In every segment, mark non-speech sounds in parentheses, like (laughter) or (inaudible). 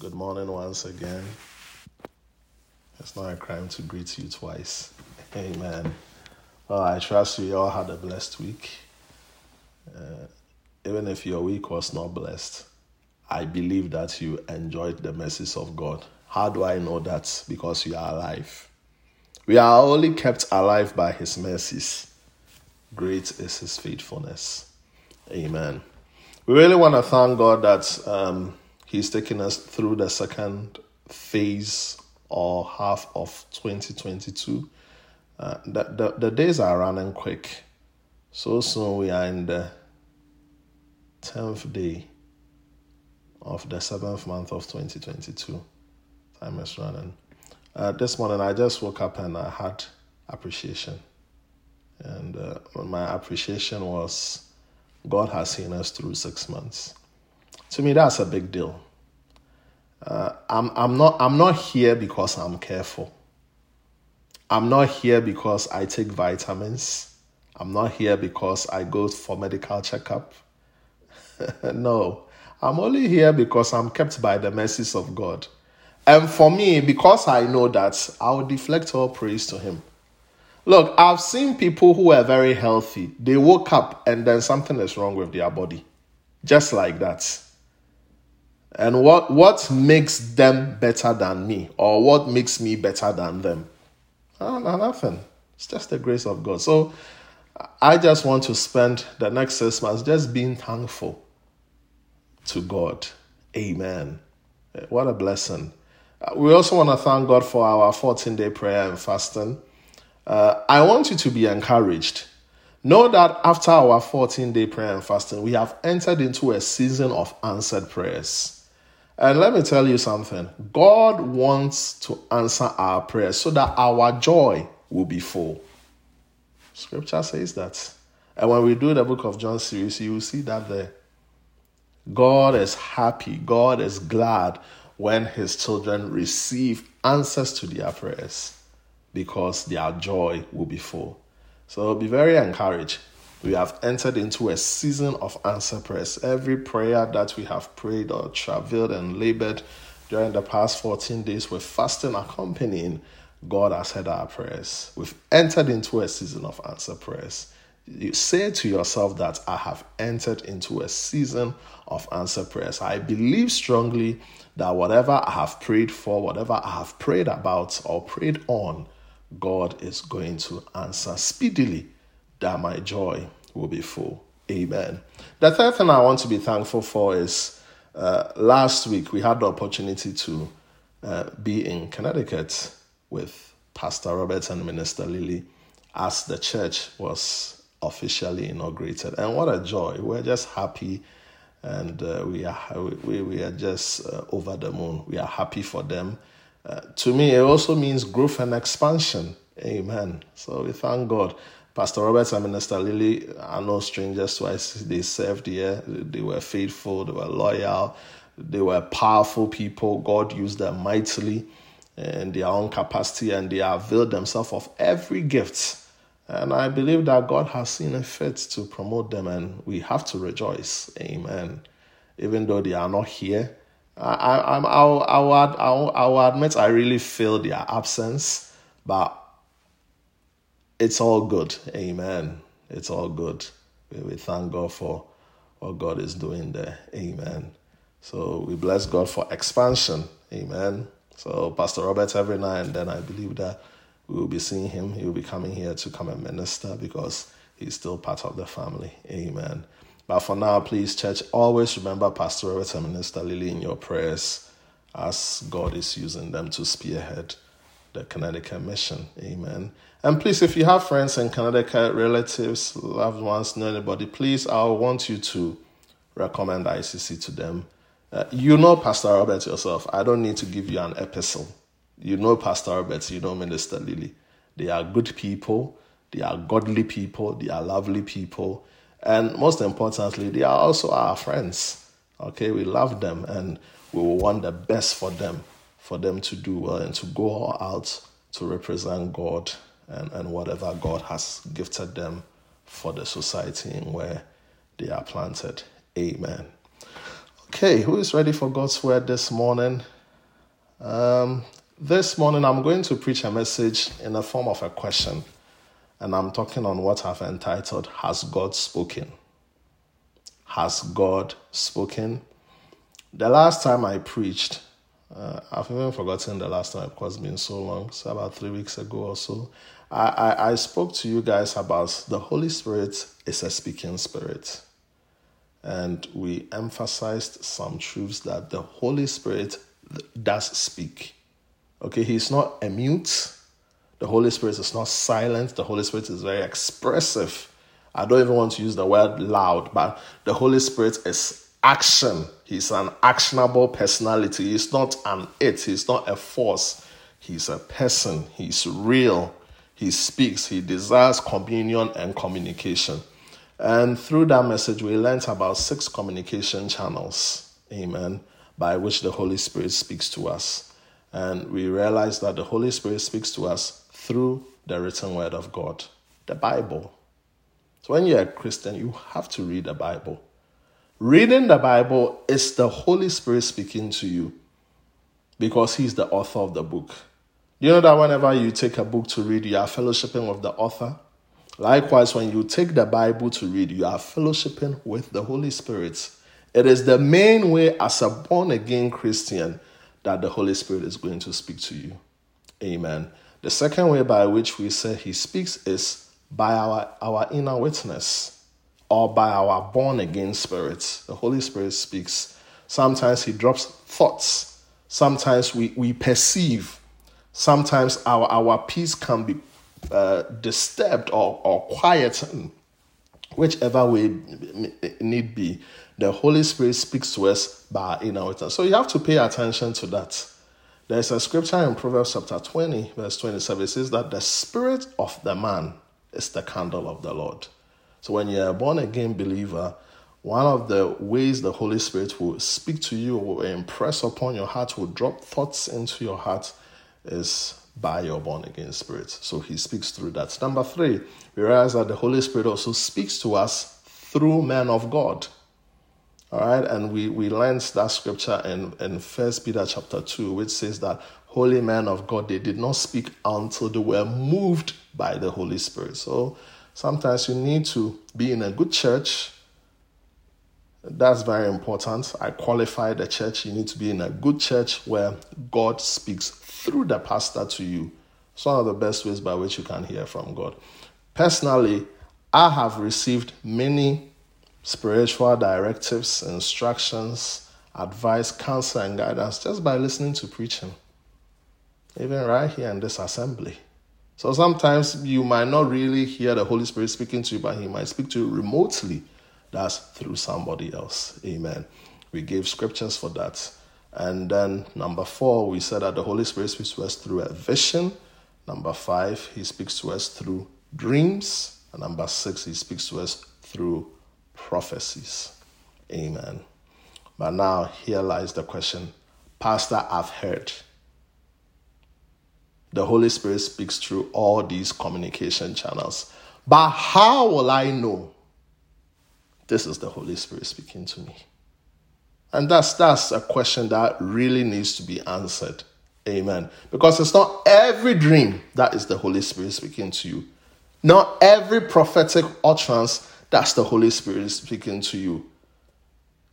Good morning once again. It's not a crime to greet you twice. Amen. Well, I trust you all had a blessed week. Uh, even if your week was not blessed, I believe that you enjoyed the mercies of God. How do I know that? Because you are alive. We are only kept alive by His mercies. Great is His faithfulness. Amen. We really want to thank God that um, He's taking us through the second phase or half of 2022. Uh, the, the, the days are running quick. So soon we are in the 10th day of the seventh month of 2022. Time is running. Uh, this morning I just woke up and I had appreciation. And uh, my appreciation was God has seen us through six months. To me, that's a big deal. Uh, I'm, I'm, not, I'm not here because I'm careful. I'm not here because I take vitamins. I'm not here because I go for medical checkup. (laughs) no, I'm only here because I'm kept by the mercies of God. And for me, because I know that, I'll deflect all praise to Him. Look, I've seen people who are very healthy. They woke up and then something is wrong with their body. Just like that. And what, what makes them better than me? Or what makes me better than them? Oh, no, nothing. It's just the grace of God. So I just want to spend the next six months just being thankful to God. Amen. What a blessing. We also want to thank God for our 14 day prayer and fasting. Uh, I want you to be encouraged. Know that after our 14 day prayer and fasting, we have entered into a season of answered prayers. And let me tell you something God wants to answer our prayers so that our joy will be full. Scripture says that. And when we do the book of John series, you will see that there. God is happy, God is glad when his children receive answers to their prayers because their joy will be full. So be very encouraged. We have entered into a season of answer prayers. Every prayer that we have prayed or traveled and labored during the past 14 days with fasting accompanying, God has heard our prayers. We've entered into a season of answer prayers. You say to yourself that I have entered into a season of answer prayers. I believe strongly that whatever I have prayed for, whatever I have prayed about or prayed on, God is going to answer speedily that my joy will be full. Amen. The third thing I want to be thankful for is uh, last week we had the opportunity to uh, be in Connecticut with Pastor Robert and Minister Lily as the church was officially inaugurated. And what a joy! We're just happy and uh, we, are, we, we are just uh, over the moon. We are happy for them. Uh, to me, it also means growth and expansion. Amen. So we thank God. Pastor Roberts and Minister Lily are no strangers to us. They served here, they were faithful, they were loyal, they were powerful people. God used them mightily in their own capacity and they availed themselves of every gift. And I believe that God has seen a fit to promote them and we have to rejoice. Amen. Even though they are not here, I, I, I'll, I'll, I'll, I'll admit I really feel their absence, but it's all good. Amen. It's all good. We, thank God for what God is doing there. Amen. So we bless God for expansion. Amen. So Pastor Robert, every now and then, I believe that we will be seeing him. He will be coming here to come and minister because he's still part of the family. Amen. But for now, please, church, always remember Pastor Robert and Minister Lily in your prayers as God is using them to spearhead the Connecticut mission. Amen. And please, if you have friends in Connecticut, relatives, loved ones, know anybody, please, I want you to recommend ICC to them. Uh, you know Pastor Robert yourself. I don't need to give you an epistle. You know Pastor Robert, you know Minister Lily. They are good people, they are godly people, they are lovely people, and most importantly, they are also our friends. Okay, we love them and we will want the best for them for them to do well and to go out to represent God and, and whatever God has gifted them for the society in where they are planted. Amen. Okay, who is ready for God's word this morning? Um, this morning, I'm going to preach a message in the form of a question, and I'm talking on what I've entitled Has God Spoken? Has God Spoken? The last time I preached, uh, I've even forgotten the last time because it's been so long, so about three weeks ago or so. I, I, I spoke to you guys about the Holy Spirit is a speaking spirit and we emphasized some truths that the Holy Spirit does speak. Okay, he's not a mute. The Holy Spirit is not silent. The Holy Spirit is very expressive. I don't even want to use the word loud, but the Holy Spirit is action. He's an actionable personality. He's not an it, he's not a force. He's a person. He's real. He speaks. He desires communion and communication. And through that message, we learned about six communication channels, amen, by which the Holy Spirit speaks to us. And we realized that the Holy Spirit speaks to us through the written word of God, the Bible. So when you're a Christian, you have to read the Bible. Reading the Bible is the Holy Spirit speaking to you because He's the author of the book. You know that whenever you take a book to read, you are fellowshipping with the author? Likewise, when you take the Bible to read, you are fellowshipping with the Holy Spirit. It is the main way, as a born again Christian, that the Holy Spirit is going to speak to you. Amen. The second way by which we say He speaks is by our, our inner witness or by our born again spirit. The Holy Spirit speaks. Sometimes He drops thoughts, sometimes we, we perceive, sometimes our, our peace can be uh, disturbed or, or quietened, whichever way need be, the Holy Spirit speaks to us by inner witness. So you have to pay attention to that. There's a scripture in Proverbs chapter 20, verse 27. It says that the spirit of the man is the candle of the Lord. So when you're a born again believer, one of the ways the Holy Spirit will speak to you, will impress upon your heart, will drop thoughts into your heart, is by your born again spirit. So he speaks through that. Number three, we realize that the Holy Spirit also speaks to us through men of God. All right, and we, we learned that scripture in, in First Peter chapter 2, which says that holy men of God, they did not speak until they were moved by the Holy Spirit. So sometimes you need to be in a good church. That's very important. I qualify the church. You need to be in a good church where God speaks through the pastor to you. It's one of the best ways by which you can hear from God. Personally, I have received many spiritual directives, instructions, advice, counsel, and guidance just by listening to preaching, even right here in this assembly. So sometimes you might not really hear the Holy Spirit speaking to you, but He might speak to you remotely. That's through somebody else. Amen. We gave scriptures for that. And then number four, we said that the Holy Spirit speaks to us through a vision. Number five, he speaks to us through dreams. And number six, he speaks to us through prophecies. Amen. But now here lies the question Pastor, I've heard. The Holy Spirit speaks through all these communication channels. But how will I know? This is the Holy Spirit speaking to me. And that's that's a question that really needs to be answered. Amen. Because it's not every dream that is the Holy Spirit speaking to you. Not every prophetic utterance that's the Holy Spirit speaking to you.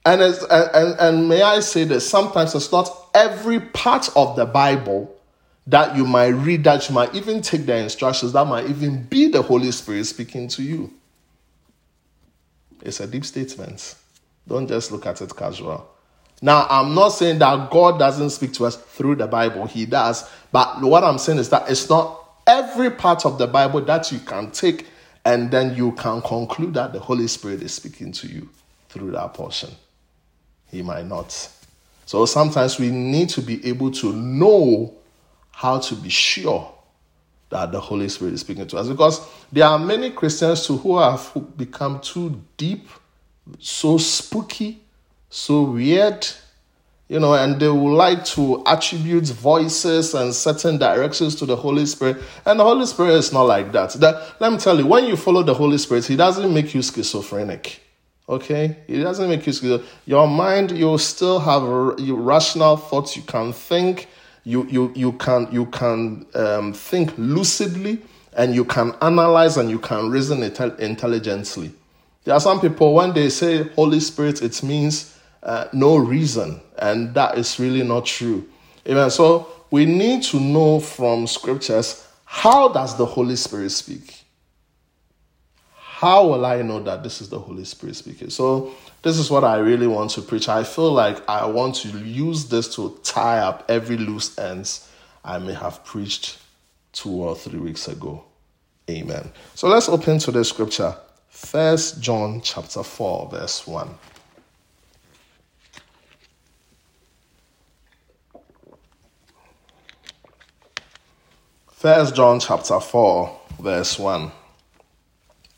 And, and, and may I say this, sometimes it's not every part of the Bible that you might read, that you might even take the instructions, that might even be the Holy Spirit speaking to you. It's a deep statement. Don't just look at it casual. Now, I'm not saying that God doesn't speak to us through the Bible, He does. But what I'm saying is that it's not every part of the Bible that you can take and then you can conclude that the Holy Spirit is speaking to you through that portion. He might not. So sometimes we need to be able to know how to be sure that the Holy Spirit is speaking to us because there are many Christians too who have become too deep, so spooky, so weird, you know, and they would like to attribute voices and certain directions to the Holy Spirit. And the Holy Spirit is not like that. that. Let me tell you, when you follow the Holy Spirit, He doesn't make you schizophrenic. Okay, it doesn't make you schizophrenic. Your mind, you still have rational thoughts. You can think. You you you can you can um, think lucidly, and you can analyze and you can reason intelligently. There are some people when they say Holy Spirit, it means uh, no reason, and that is really not true. Amen. So we need to know from scriptures how does the Holy Spirit speak how will I know that this is the Holy Spirit speaking? So, this is what I really want to preach. I feel like I want to use this to tie up every loose ends I may have preached two or three weeks ago. Amen. So let's open to the scripture. First John chapter 4, verse 1. First John chapter 4, verse 1.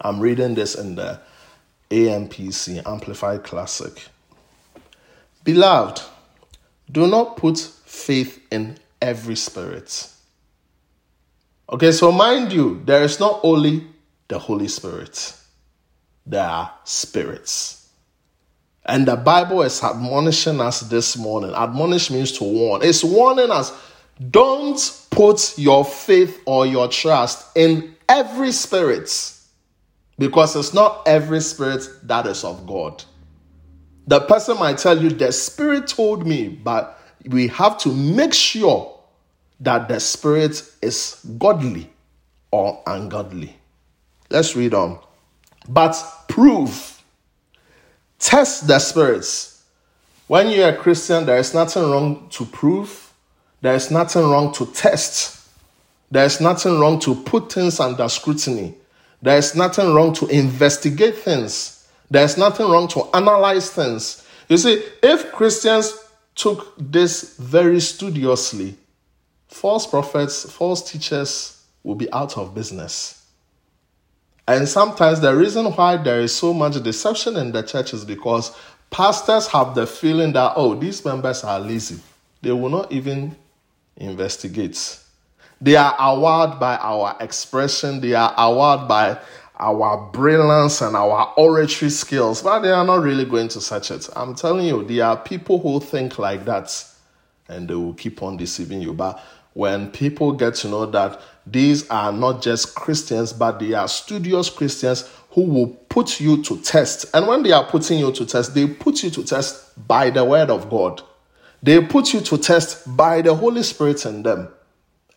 I'm reading this in the AMPC Amplified Classic. Beloved, do not put faith in every spirit. Okay, so mind you, there is not only the Holy Spirit, there are spirits. And the Bible is admonishing us this morning. Admonish means to warn. It's warning us don't put your faith or your trust in every spirit because it's not every spirit that is of God. The person might tell you, The spirit told me, but we have to make sure that the spirit is godly or ungodly. Let's read on. But prove, test the spirits. When you're a Christian, there is nothing wrong to prove, there is nothing wrong to test, there is nothing wrong to put things under scrutiny. There's nothing wrong to investigate things. There's nothing wrong to analyze things. You see, if Christians took this very studiously, false prophets, false teachers will be out of business. And sometimes the reason why there is so much deception in the church is because pastors have the feeling that, oh, these members are lazy. They will not even investigate. They are awarded by our expression, they are awarded by our brilliance and our oratory skills, but they are not really going to search it. I'm telling you, there are people who think like that and they will keep on deceiving you. But when people get to know that these are not just Christians, but they are studious Christians who will put you to test. And when they are putting you to test, they put you to test by the word of God. They put you to test by the Holy Spirit in them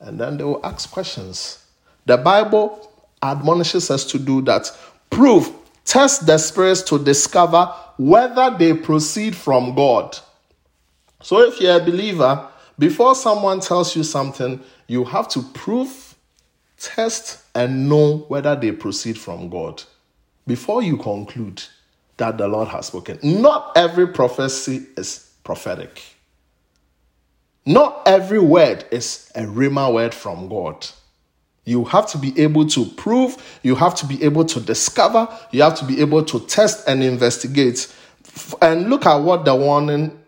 and then they will ask questions. The Bible admonishes us to do that. Prove, test the spirits to discover whether they proceed from God. So if you're a believer, before someone tells you something, you have to prove, test, and know whether they proceed from God before you conclude that the Lord has spoken. Not every prophecy is prophetic. Not every word is a rhema word from God. You have to be able to prove, you have to be able to discover, you have to be able to test and investigate. And look at what the warning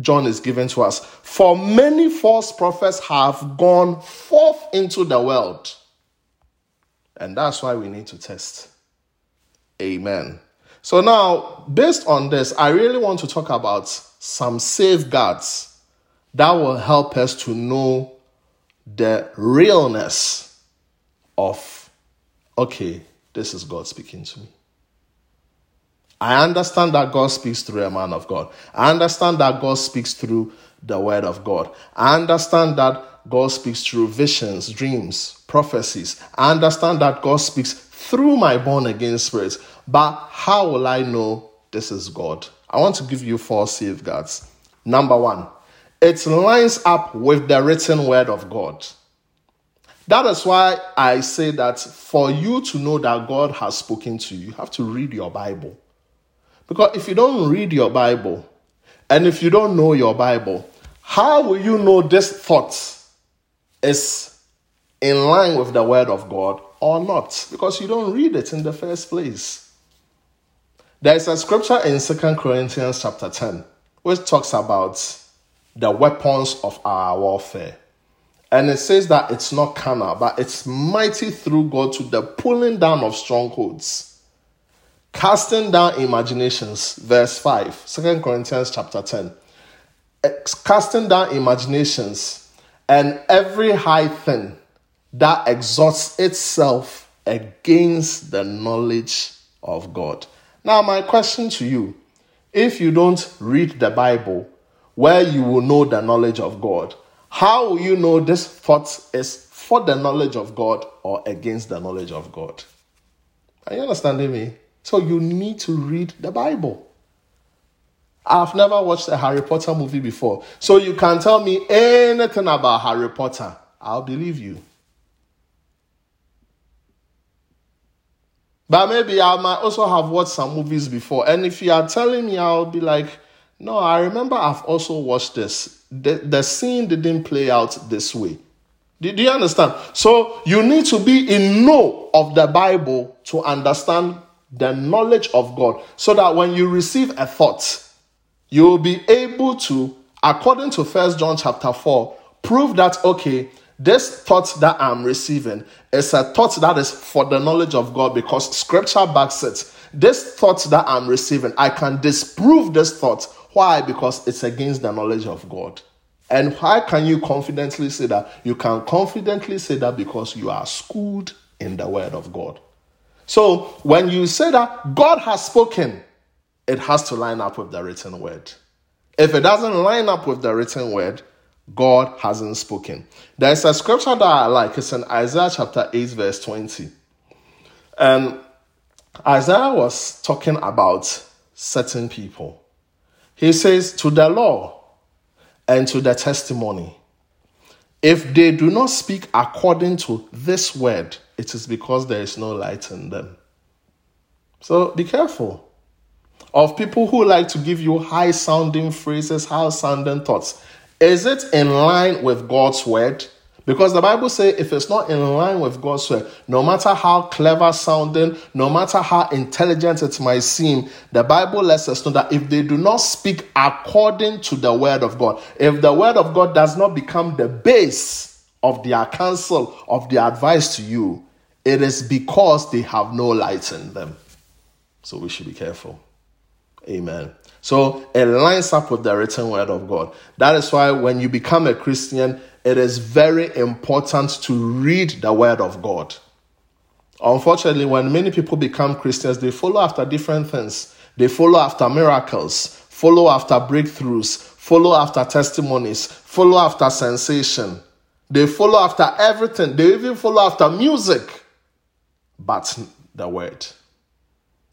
John is giving to us. For many false prophets have gone forth into the world. And that's why we need to test. Amen. So, now, based on this, I really want to talk about some safeguards that will help us to know the realness of, okay, this is God speaking to me. I understand that God speaks through a man of God. I understand that God speaks through the word of God. I understand that God speaks through visions, dreams, prophecies. I understand that God speaks through my born again spirit. But how will I know this is God? I want to give you four safeguards. Number one, it lines up with the written word of God. That is why I say that for you to know that God has spoken to you, you have to read your Bible. Because if you don't read your Bible, and if you don't know your Bible, how will you know this thought is in line with the word of God or not? Because you don't read it in the first place. There is a scripture in Second Corinthians chapter 10 which talks about the weapons of our warfare. And it says that it's not carnal, but it's mighty through God to the pulling down of strongholds. casting down imaginations, verse 5, 2 Corinthians chapter 10. Casting down imaginations and every high thing that exalts itself against the knowledge of God. Now, my question to you if you don't read the Bible, where you will know the knowledge of God, how will you know this thought is for the knowledge of God or against the knowledge of God? Are you understanding me? So you need to read the Bible. I've never watched a Harry Potter movie before. So you can tell me anything about Harry Potter. I'll believe you. But maybe I might also have watched some movies before. And if you are telling me, I'll be like, no, I remember I've also watched this. The, the scene didn't play out this way. Do, do you understand? So you need to be in know of the Bible to understand the knowledge of God so that when you receive a thought, you will be able to, according to First John chapter 4, prove that, okay, this thought that I'm receiving is a thought that is for the knowledge of God because scripture backs it. This thought that I'm receiving, I can disprove this thought. Why? Because it's against the knowledge of God. And why can you confidently say that? You can confidently say that because you are schooled in the word of God. So when you say that God has spoken, it has to line up with the written word. If it doesn't line up with the written word, God hasn't spoken. There's a scripture that I like. It's in Isaiah chapter 8, verse 20. And Isaiah was talking about certain people. He says, To the law and to the testimony, if they do not speak according to this word, it is because there is no light in them. So be careful of people who like to give you high sounding phrases, high sounding thoughts. Is it in line with God's word? Because the Bible says if it's not in line with God's word, no matter how clever sounding, no matter how intelligent it might seem, the Bible lets us know that if they do not speak according to the word of God, if the word of God does not become the base of their counsel, of their advice to you, it is because they have no light in them. So we should be careful. Amen. So it lines up with the written word of God. That is why when you become a Christian, it is very important to read the word of God. Unfortunately, when many people become Christians, they follow after different things. They follow after miracles, follow after breakthroughs, follow after testimonies, follow after sensation. They follow after everything. They even follow after music, but the word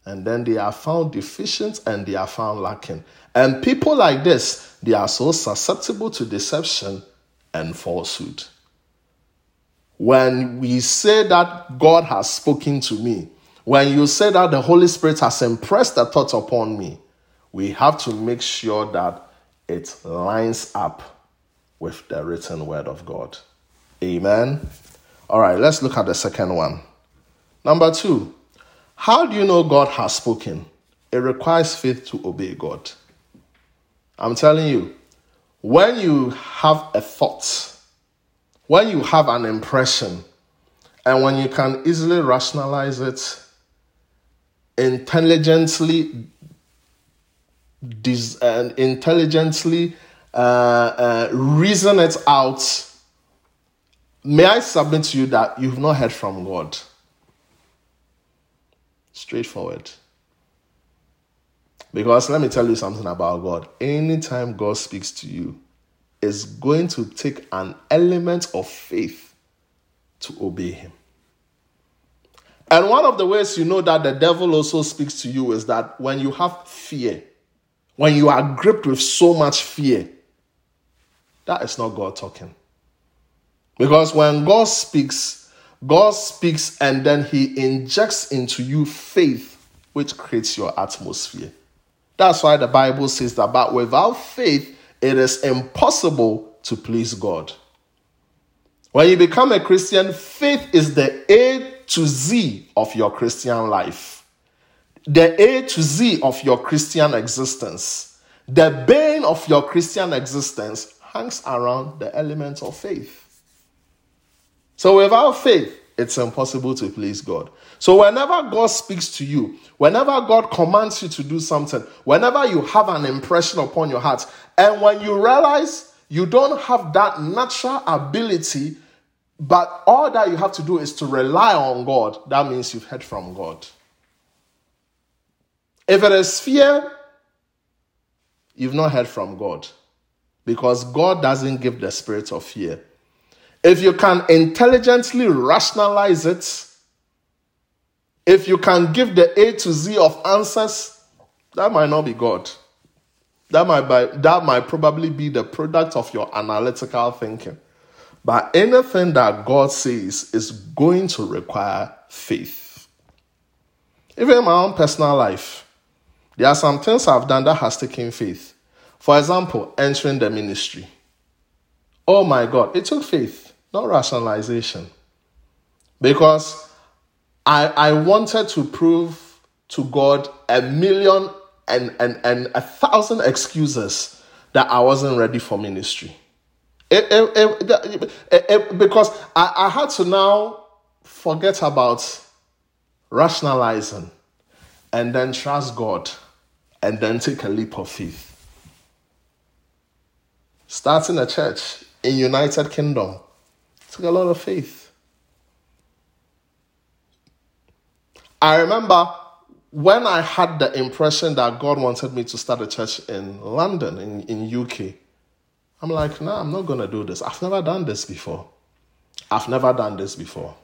and then they are found deficient and they are found lacking. And people like this, they are so susceptible to deception and falsehood. When we say that God has spoken to me, when you say that the Holy Spirit has impressed a thought upon me, we have to make sure that it lines up with the written word of God. Amen. All right, let's look at the second one. Number two, how do you know God has spoken? It requires faith to obey God. I'm telling you, when you have a thought, when you have an impression, and when you can easily rationalize it, intelligently, dis- intelligently uh, uh, reason it out, may I submit to you that you've not heard from God? Straightforward. Because let me tell you something about God. Anytime God speaks to you, it's going to take an element of faith to obey Him. And one of the ways you know that the devil also speaks to you is that when you have fear, when you are gripped with so much fear, that is not God talking. Because when God speaks, God speaks and then he injects into you faith, which creates your atmosphere. That's why the Bible says that, but without faith, it is impossible to please God. When you become a Christian, faith is the A to Z of your Christian life, the A to Z of your Christian existence. The bane of your Christian existence hangs around the element of faith. So without faith, it's impossible to please God. So, whenever God speaks to you, whenever God commands you to do something, whenever you have an impression upon your heart, and when you realize you don't have that natural ability, but all that you have to do is to rely on God, that means you've heard from God. If it is fear, you've not heard from God because God doesn't give the spirit of fear. If you can intelligently rationalize it, if you can give the A to Z of answers, that might not be God. That might, be, that might probably be the product of your analytical thinking. But anything that God says is going to require faith. Even in my own personal life, there are some things I've done that has taken faith. For example, entering the ministry. Oh my God, it took faith not rationalization. Because I, I wanted to prove to God a million and, and, and a thousand excuses that I wasn't ready for ministry. It, it, it, because I, I had to now forget about rationalizing and then trust God and then take a leap of faith. Starting a church in United Kingdom took a lot of faith. I remember when I had the impression that God wanted me to start a church in London, in, in UK, I'm like, no, nah, I'm not going to do this. I've never done this before. I've never done this before.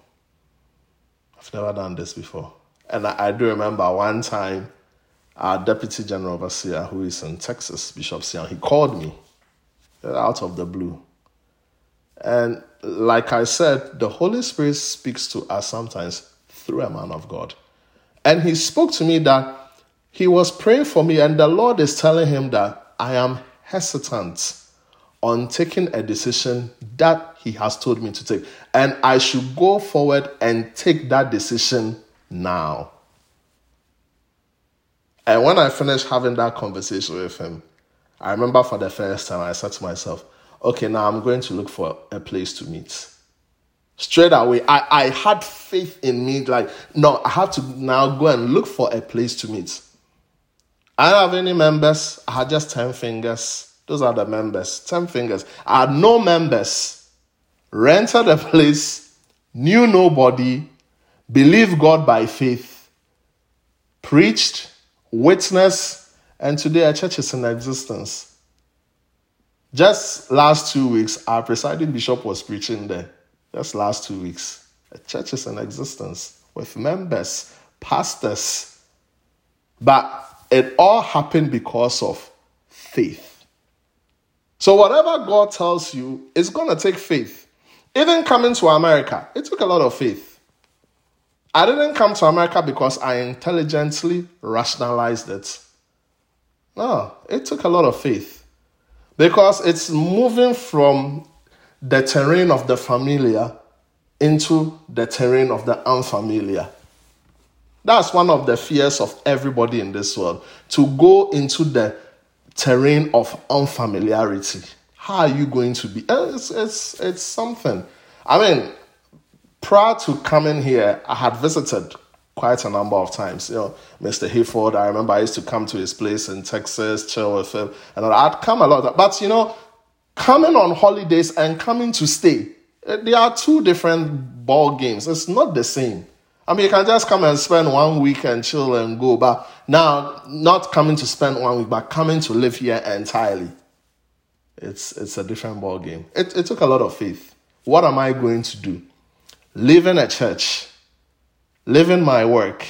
I've never done this before. And I, I do remember one time, our deputy general overseer, who is in Texas, Bishop Sian, he called me out of the blue. And like I said, the Holy Spirit speaks to us sometimes through a man of God. And he spoke to me that he was praying for me, and the Lord is telling him that I am hesitant on taking a decision that he has told me to take. And I should go forward and take that decision now. And when I finished having that conversation with him, I remember for the first time I said to myself, okay, now I'm going to look for a place to meet. Straight away, I, I had faith in me, like, no, I have to now go and look for a place to meet. I don't have any members, I had just 10 fingers. Those are the members, 10 fingers. I had no members, rented a place, knew nobody, believed God by faith, preached, witnessed, and today a church is in existence. Just last two weeks, our presiding bishop was preaching there. Just last two weeks. A church is in existence with members, pastors. But it all happened because of faith. So, whatever God tells you, it's going to take faith. Even coming to America, it took a lot of faith. I didn't come to America because I intelligently rationalized it. No, it took a lot of faith. Because it's moving from the terrain of the familiar into the terrain of the unfamiliar. That's one of the fears of everybody in this world to go into the terrain of unfamiliarity. How are you going to be? It's, it's, it's something. I mean, prior to coming here, I had visited quite a number of times. You know, Mr. Hayford, I remember I used to come to his place in Texas, chill with him, and I'd come a lot. But you know, coming on holidays and coming to stay, eh, they are two different ball games. It's not the same. I mean, you can just come and spend one week and chill and go, but now not coming to spend one week, but coming to live here entirely. It's it's a different ball game. It, it took a lot of faith. What am I going to do? Live in a church living my work,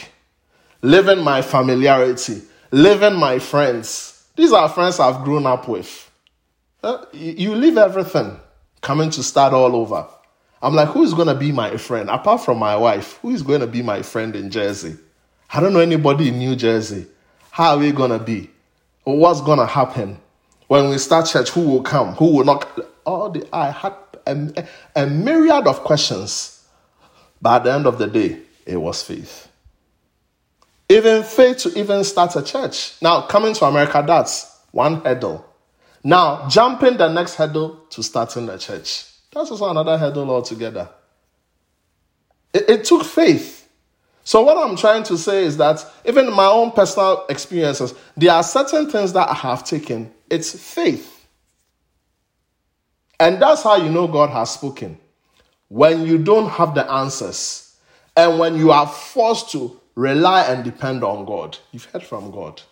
living my familiarity, living my friends. These are friends I've grown up with. Uh, you leave everything coming to start all over. I'm like, who's going to be my friend? Apart from my wife, who is going to be my friend in Jersey? I don't know anybody in New Jersey. How are we going to be? What's going to happen? When we start church, who will come? Who will not? All the, I had a, a myriad of questions. At the end of the day, it was faith. Even faith to even start a church. Now, coming to America, that's one hurdle. Now, jumping the next hurdle to starting a church. That's also another hurdle altogether. It, it took faith. So, what I'm trying to say is that even my own personal experiences, there are certain things that I have taken. It's faith. And that's how you know God has spoken. When you don't have the answers, and when you are forced to rely and depend on God, you've heard from God.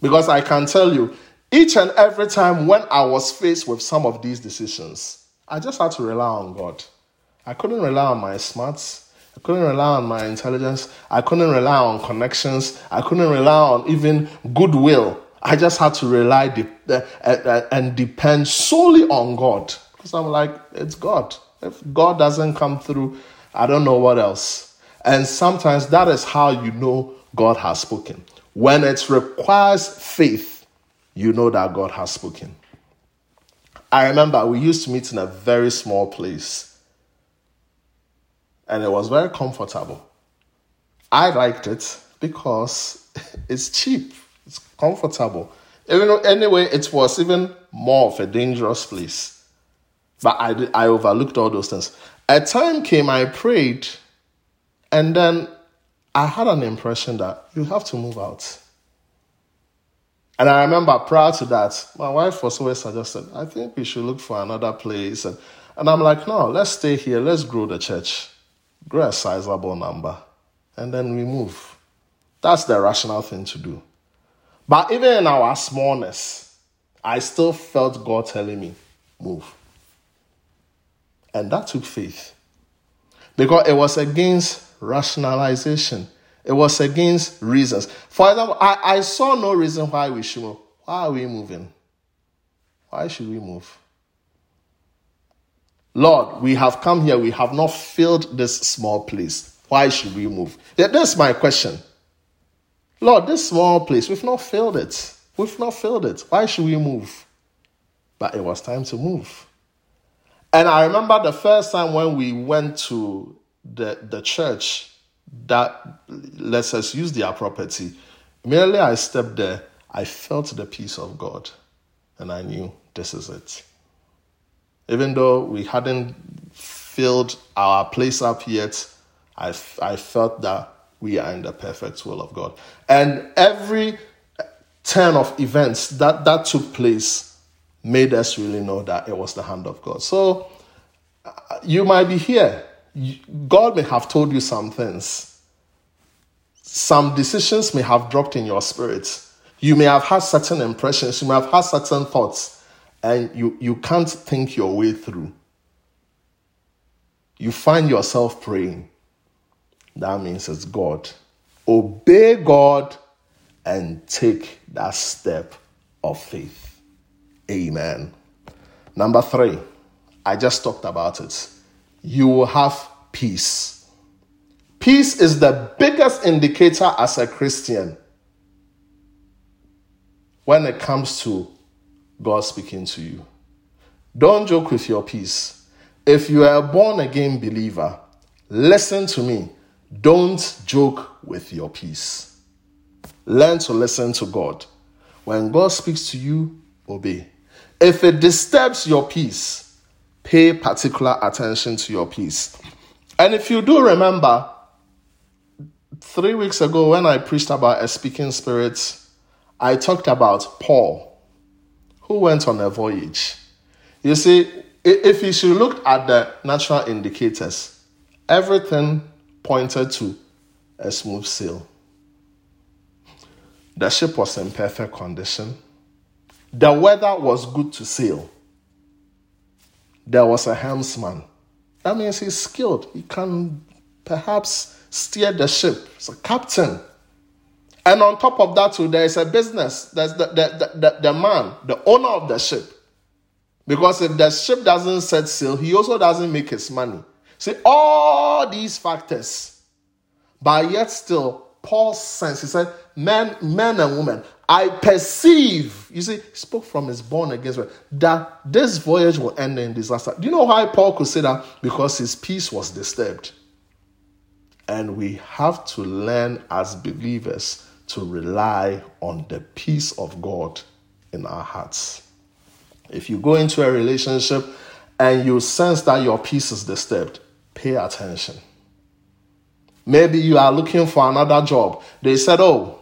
Because I can tell you, each and every time when I was faced with some of these decisions, I just had to rely on God. I couldn't rely on my smarts. I couldn't rely on my intelligence. I couldn't rely on connections. I couldn't rely on even goodwill. I just had to rely de- uh, uh, and depend solely on God. Because I'm like, it's God. If God doesn't come through, I don't know what else. And sometimes that is how you know God has spoken. When it requires faith, you know that God has spoken. I remember we used to meet in a very small place, and it was very comfortable. I liked it because (laughs) it's cheap, it's comfortable. Even anyway, it was even more of a dangerous place. But I, I overlooked all those things. A time came, I prayed, and then I had an impression that you have to move out. And I remember prior to that, my wife was always suggested, I think we should look for another place. And, and I'm like, no, let's stay here. Let's grow the church, grow a sizable number, and then we move. That's the rational thing to do. But even in our smallness, I still felt God telling me, move. And that took faith. Because it was against rationalization. It was against reasons. For example, I, I saw no reason why we should move. Why are we moving? Why should we move? Lord, we have come here, we have not filled this small place. Why should we move? That's my question. Lord, this small place, we've not filled it. We've not filled it. Why should we move? But it was time to move. And I remember the first time when we went to the, the church that lets us use their property. Merely I stepped there, I felt the peace of God, and I knew this is it. Even though we hadn't filled our place up yet, I, I felt that we are in the perfect will of God. And every turn of events that, that took place made us really know that it was the hand of God. So uh, you might be here God may have told you some things. Some decisions may have dropped in your spirit. You may have had certain impressions, you may have had certain thoughts, and you, you can't think your way through. You find yourself praying. That means it's God. Obey God and take that step of faith. Amen. Number three, I just talked about it you will have peace. Peace is the biggest indicator as a Christian when it comes to God speaking to you. Don't joke with your peace. If you are a born again believer, listen to me. Don't joke with your peace. Learn to listen to God. When God speaks to you, obey. If it disturbs your peace, pay particular attention to your peace. And if you do remember, three weeks ago when I preached about a speaking spirit, I talked about Paul, who went on a voyage. You see, if you should look at the natural indicators, everything pointed to a smooth sail. The ship was in perfect condition. The weather was good to sail there was a helmsman. That means he's skilled. He can perhaps steer the ship. He's a captain. And on top of that, too, there is a business. There's the, the, the, the, man, the owner of the ship. Because if the ship doesn't set sail, he also doesn't make his money. See, all these factors. But yet still, Paul sense, he said, men, men and women, I perceive, you see, he spoke from his born again that this voyage will end in disaster. Do you know why Paul could say that? Because his peace was disturbed. And we have to learn as believers to rely on the peace of God in our hearts. If you go into a relationship and you sense that your peace is disturbed, pay attention. Maybe you are looking for another job. They said, Oh,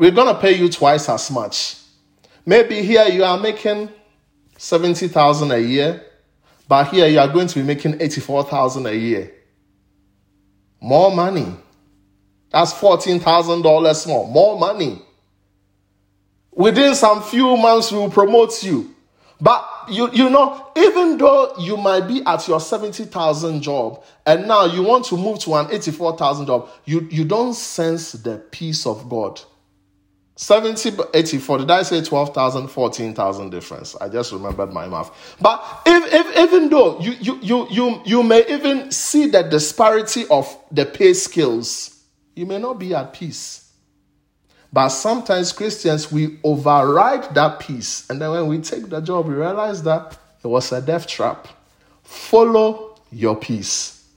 we're going to pay you twice as much. Maybe here you are making 70,000 a year, but here you are going to be making 84,000 a year. More money. That's $14,000 more. More money. Within some few months, we will promote you. But you, you know, even though you might be at your 70,000 job and now you want to move to an 84,000 job, you, you don't sense the peace of God. 70, 84, did I say 12,000, 14,000 difference? I just remembered my math. But if, if, even though you, you, you, you, you may even see the disparity of the pay scales, you may not be at peace. But sometimes Christians, we override that peace. And then when we take the job, we realize that it was a death trap. Follow your peace.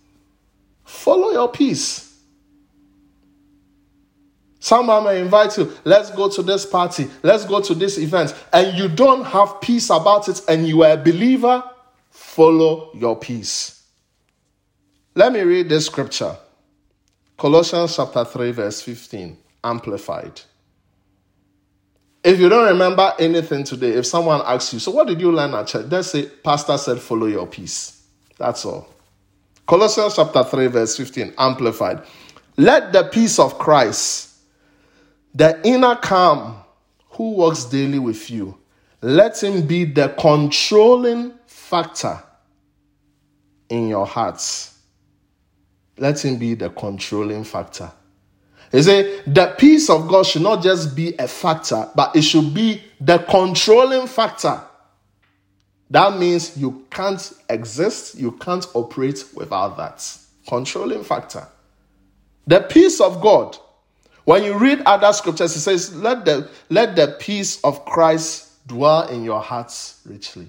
Follow your peace. Someone may invite you, let's go to this party, let's go to this event, and you don't have peace about it, and you are a believer, follow your peace. Let me read this scripture Colossians chapter 3, verse 15. Amplified. If you don't remember anything today, if someone asks you, so what did you learn at church? Just say, Pastor said, follow your peace. That's all. Colossians chapter 3, verse 15, amplified. Let the peace of Christ, the inner calm who works daily with you, let him be the controlling factor in your hearts. Let him be the controlling factor. He said the peace of God should not just be a factor, but it should be the controlling factor. That means you can't exist, you can't operate without that. Controlling factor. The peace of God. When you read other scriptures, it says, Let the, let the peace of Christ dwell in your hearts richly.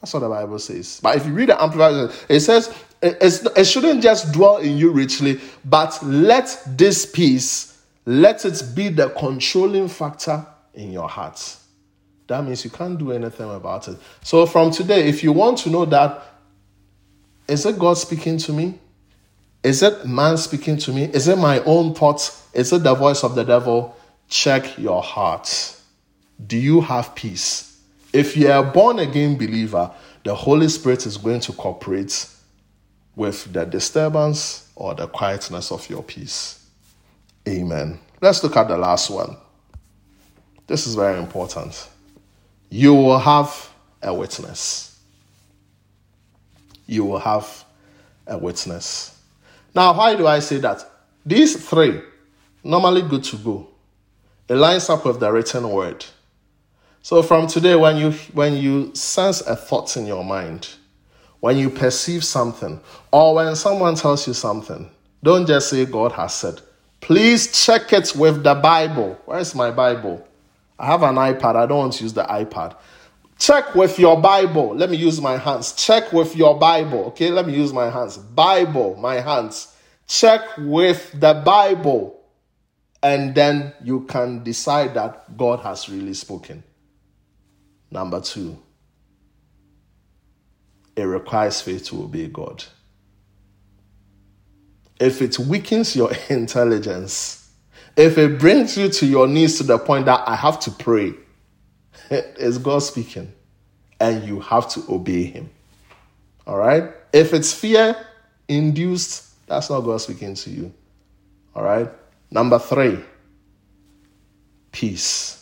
That's what the Bible says. But if you read the Amplified, it says it shouldn't just dwell in you richly, but let this peace, let it be the controlling factor in your heart. That means you can't do anything about it. So from today, if you want to know that, is it God speaking to me? Is it man speaking to me? Is it my own thoughts? Is it the voice of the devil? Check your heart. Do you have peace? If you are a born again believer, the Holy Spirit is going to cooperate with the disturbance or the quietness of your peace. Amen. Let's look at the last one. This is very important. You will have a witness. You will have a witness. Now, why do I say that? These three, normally good to go. It lines up with the written word. So from today, when you when you sense a thought in your mind, when you perceive something, or when someone tells you something, don't just say God has said. Please check it with the Bible. Where's my Bible? I have an iPad. I don't want to use the iPad. Check with your Bible. Let me use my hands. Check with your Bible. Okay, let me use my hands. Bible, my hands. Check with the Bible. And then you can decide that God has really spoken. Number two, it requires faith to obey God. If it weakens your (laughs) intelligence, if it brings you to your knees to the point that I have to pray, (laughs) it's God speaking, and you have to obey Him. All right? If it's fear induced, that's not God speaking to you. All right? Number three, peace.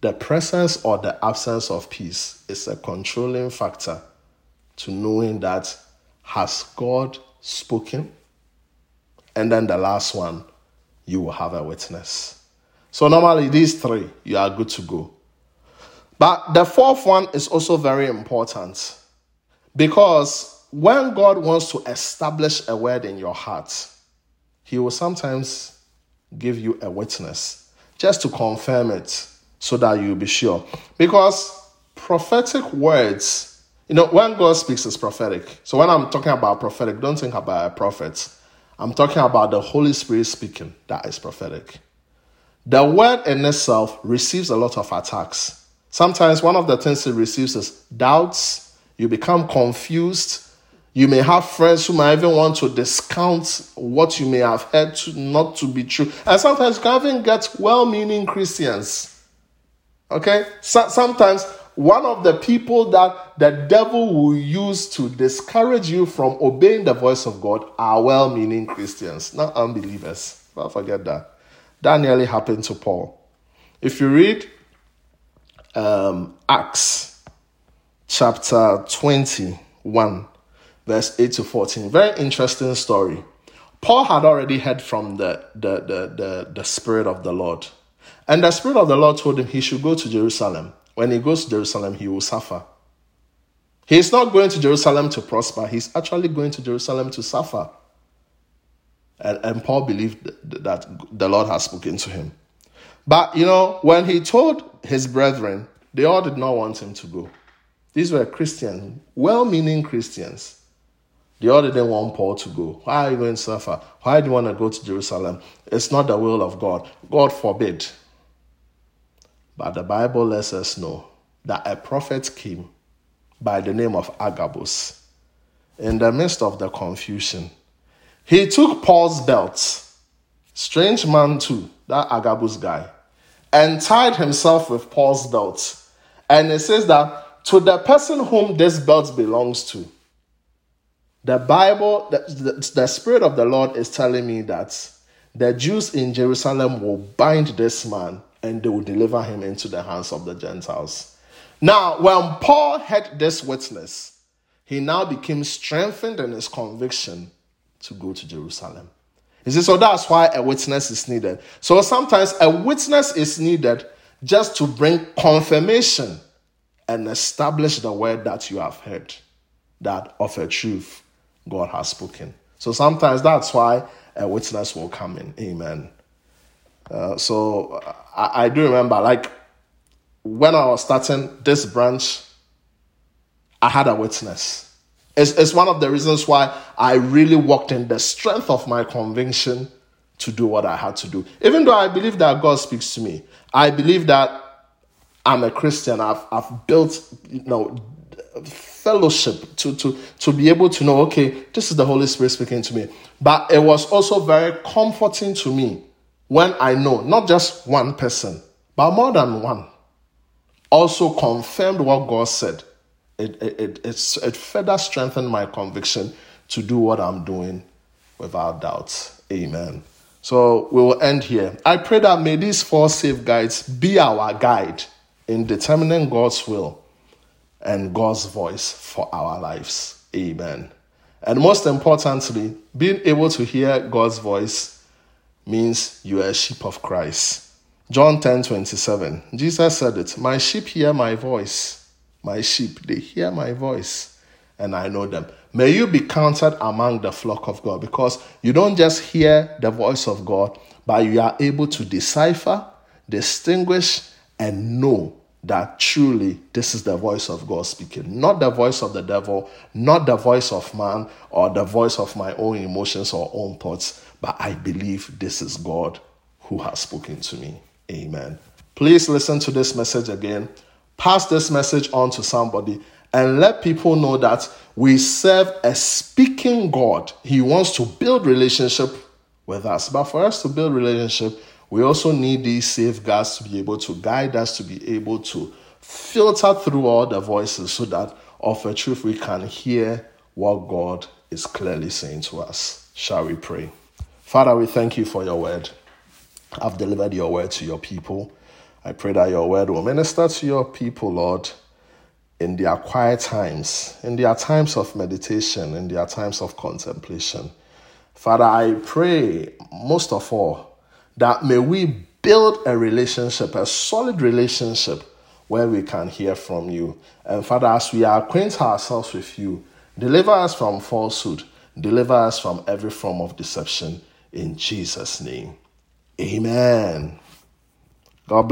The presence or the absence of peace is a controlling factor to knowing that has God spoken? And then the last one, you will have a witness. So, normally, these three, you are good to go. But the fourth one is also very important because when God wants to establish a word in your heart, He will sometimes give you a witness just to confirm it so that you'll be sure. Because prophetic words, you know, when God speaks, it's prophetic. So when I'm talking about prophetic, don't think about a prophet. I'm talking about the Holy Spirit speaking. That is prophetic. The word in itself receives a lot of attacks. Sometimes one of the things it receives is doubts. You become confused. You may have friends who might even want to discount what you may have heard to not to be true. And sometimes you can even get well meaning Christians. Okay? So, sometimes one of the people that the devil will use to discourage you from obeying the voice of God are well meaning Christians, not unbelievers. Don't forget that. That nearly happened to Paul. If you read um, Acts chapter 21, verse 8 to 14. Very interesting story. Paul had already heard from the, the, the, the, the Spirit of the Lord. And the Spirit of the Lord told him he should go to Jerusalem. When he goes to Jerusalem, he will suffer. He's not going to Jerusalem to prosper, he's actually going to Jerusalem to suffer. And, and Paul believed that the Lord has spoken to him. But, you know, when he told his brethren, they all did not want him to go. These were Christians, well meaning Christians. They all didn't want Paul to go. Why are you going to suffer? Why do you want to go to Jerusalem? It's not the will of God. God forbid. But the Bible lets us know that a prophet came by the name of Agabus in the midst of the confusion. He took Paul's belt, strange man too, that Agabus guy, and tied himself with Paul's belt. And it says that to the person whom this belt belongs to, the Bible, the, the, the Spirit of the Lord is telling me that the Jews in Jerusalem will bind this man and they will deliver him into the hands of the Gentiles. Now, when Paul had this witness, he now became strengthened in his conviction to go to Jerusalem. He says, so that's why a witness is needed. So sometimes a witness is needed just to bring confirmation and establish the word that you have heard, that of a truth God has spoken. So sometimes that's why a witness will come in. Amen. Uh, so I, I do remember, like, when I was starting this branch, I had a witness. It's, it's one of the reasons why I really walked in the strength of my conviction to do what I had to do. Even though I believe that God speaks to me, I believe that I'm a Christian. I've, I've built, you know, fellowship to, to, to be able to know, okay, this is the Holy Spirit speaking to me. But it was also very comforting to me when I know not just one person, but more than one also confirmed what God said. It, it, it, it further strengthened my conviction to do what I'm doing without doubt. Amen. So we will end here. I pray that may these four safeguards be our guide in determining God's will and God's voice for our lives. Amen. And most importantly, being able to hear God's voice means you are a sheep of Christ. John 10 27. Jesus said it My sheep hear my voice. My sheep, they hear my voice, and I know them. May you be counted among the flock of God because you don't just hear the voice of God, but you are able to decipher, distinguish, and know that truly this is the voice of God speaking, not the voice of the devil, not the voice of man or the voice of my own emotions or own thoughts, but I believe this is God who has spoken to me. Amen. Please listen to this message again. Pass this message on to somebody and let people know that we serve a speaking God. He wants to build relationship with us. But for us to build relationship, we also need these safeguards to be able to guide us, to be able to filter through all the voices so that of a truth we can hear what God is clearly saying to us. Shall we pray? Father, we thank you for your word. I've delivered your word to your people. I pray that your word will minister to your people, Lord, in their quiet times, in their times of meditation, in their times of contemplation. Father, I pray most of all that may we build a relationship, a solid relationship where we can hear from you. And Father, as we acquaint ourselves with you, deliver us from falsehood, deliver us from every form of deception. In Jesus' name, amen. God bless.